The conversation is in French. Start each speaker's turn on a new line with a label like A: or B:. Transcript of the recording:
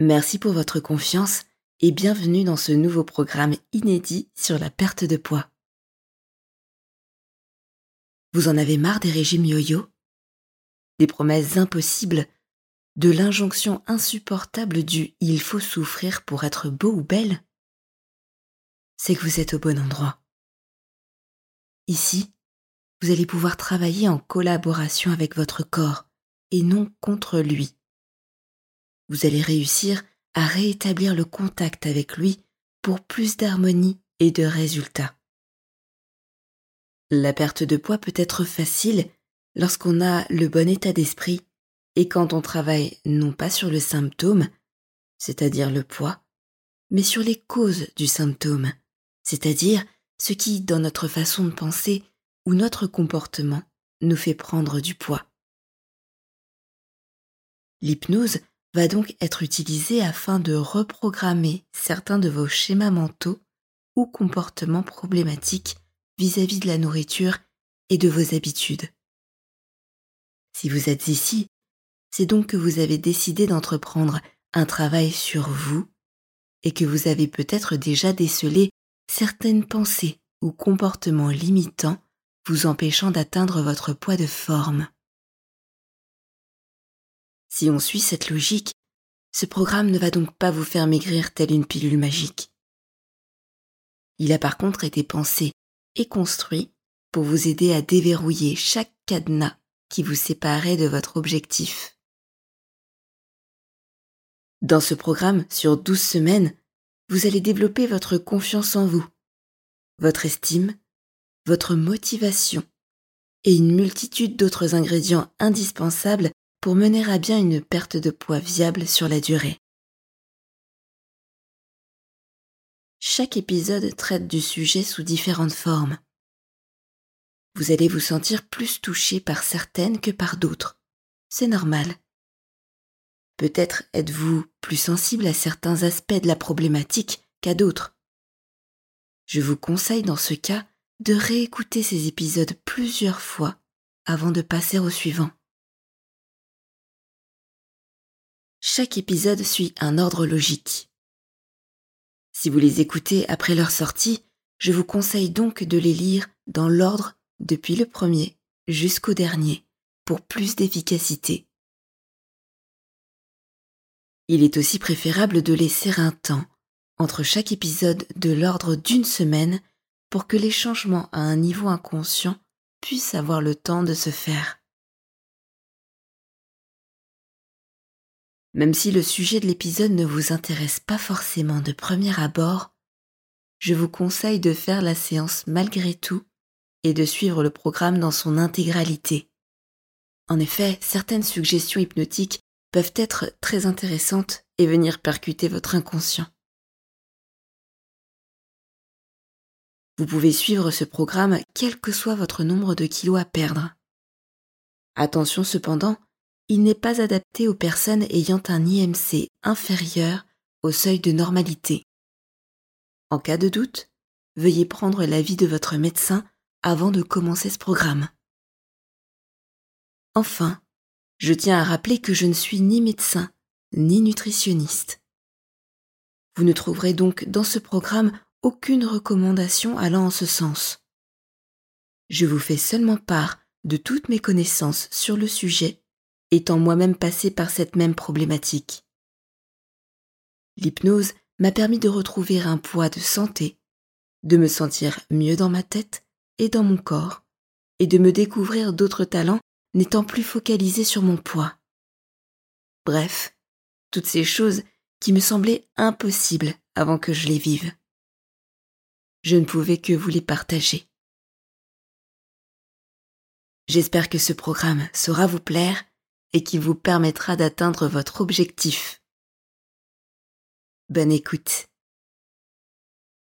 A: Merci pour votre confiance et bienvenue dans ce nouveau programme inédit sur la perte de poids. Vous en avez marre des régimes yo-yo? Des promesses impossibles? De l'injonction insupportable du il faut souffrir pour être beau ou belle C'est que vous êtes au bon endroit. Ici, vous allez pouvoir travailler en collaboration avec votre corps et non contre lui. Vous allez réussir à rétablir le contact avec lui pour plus d'harmonie et de résultats. La perte de poids peut être facile lorsqu'on a le bon état d'esprit et quand on travaille non pas sur le symptôme, c'est-à-dire le poids, mais sur les causes du symptôme, c'est-à-dire ce qui, dans notre façon de penser ou notre comportement, nous fait prendre du poids. L'hypnose va donc être utilisée afin de reprogrammer certains de vos schémas mentaux ou comportements problématiques vis-à-vis de la nourriture et de vos habitudes. Si vous êtes ici, c'est donc que vous avez décidé d'entreprendre un travail sur vous et que vous avez peut-être déjà décelé certaines pensées ou comportements limitants vous empêchant d'atteindre votre poids de forme. Si on suit cette logique, ce programme ne va donc pas vous faire maigrir telle une pilule magique. Il a par contre été pensé et construit pour vous aider à déverrouiller chaque cadenas qui vous séparait de votre objectif. Dans ce programme, sur 12 semaines, vous allez développer votre confiance en vous, votre estime, votre motivation et une multitude d'autres ingrédients indispensables pour mener à bien une perte de poids viable sur la durée. Chaque épisode traite du sujet sous différentes formes. Vous allez vous sentir plus touché par certaines que par d'autres. C'est normal. Peut-être êtes-vous plus sensible à certains aspects de la problématique qu'à d'autres. Je vous conseille dans ce cas de réécouter ces épisodes plusieurs fois avant de passer au suivant. Chaque épisode suit un ordre logique. Si vous les écoutez après leur sortie, je vous conseille donc de les lire dans l'ordre depuis le premier jusqu'au dernier pour plus d'efficacité. Il est aussi préférable de laisser un temps entre chaque épisode de l'ordre d'une semaine pour que les changements à un niveau inconscient puissent avoir le temps de se faire. Même si le sujet de l'épisode ne vous intéresse pas forcément de premier abord, je vous conseille de faire la séance malgré tout et de suivre le programme dans son intégralité. En effet, certaines suggestions hypnotiques peuvent être très intéressantes et venir percuter votre inconscient. Vous pouvez suivre ce programme quel que soit votre nombre de kilos à perdre. Attention cependant il n'est pas adapté aux personnes ayant un IMC inférieur au seuil de normalité. En cas de doute, veuillez prendre l'avis de votre médecin avant de commencer ce programme. Enfin, je tiens à rappeler que je ne suis ni médecin ni nutritionniste. Vous ne trouverez donc dans ce programme aucune recommandation allant en ce sens. Je vous fais seulement part de toutes mes connaissances sur le sujet étant moi-même passé par cette même problématique. L'hypnose m'a permis de retrouver un poids de santé, de me sentir mieux dans ma tête et dans mon corps, et de me découvrir d'autres talents n'étant plus focalisés sur mon poids. Bref, toutes ces choses qui me semblaient impossibles avant que je les vive. Je ne pouvais que vous les partager. J'espère que ce programme saura vous plaire et qui vous permettra d'atteindre votre objectif. Bonne écoute.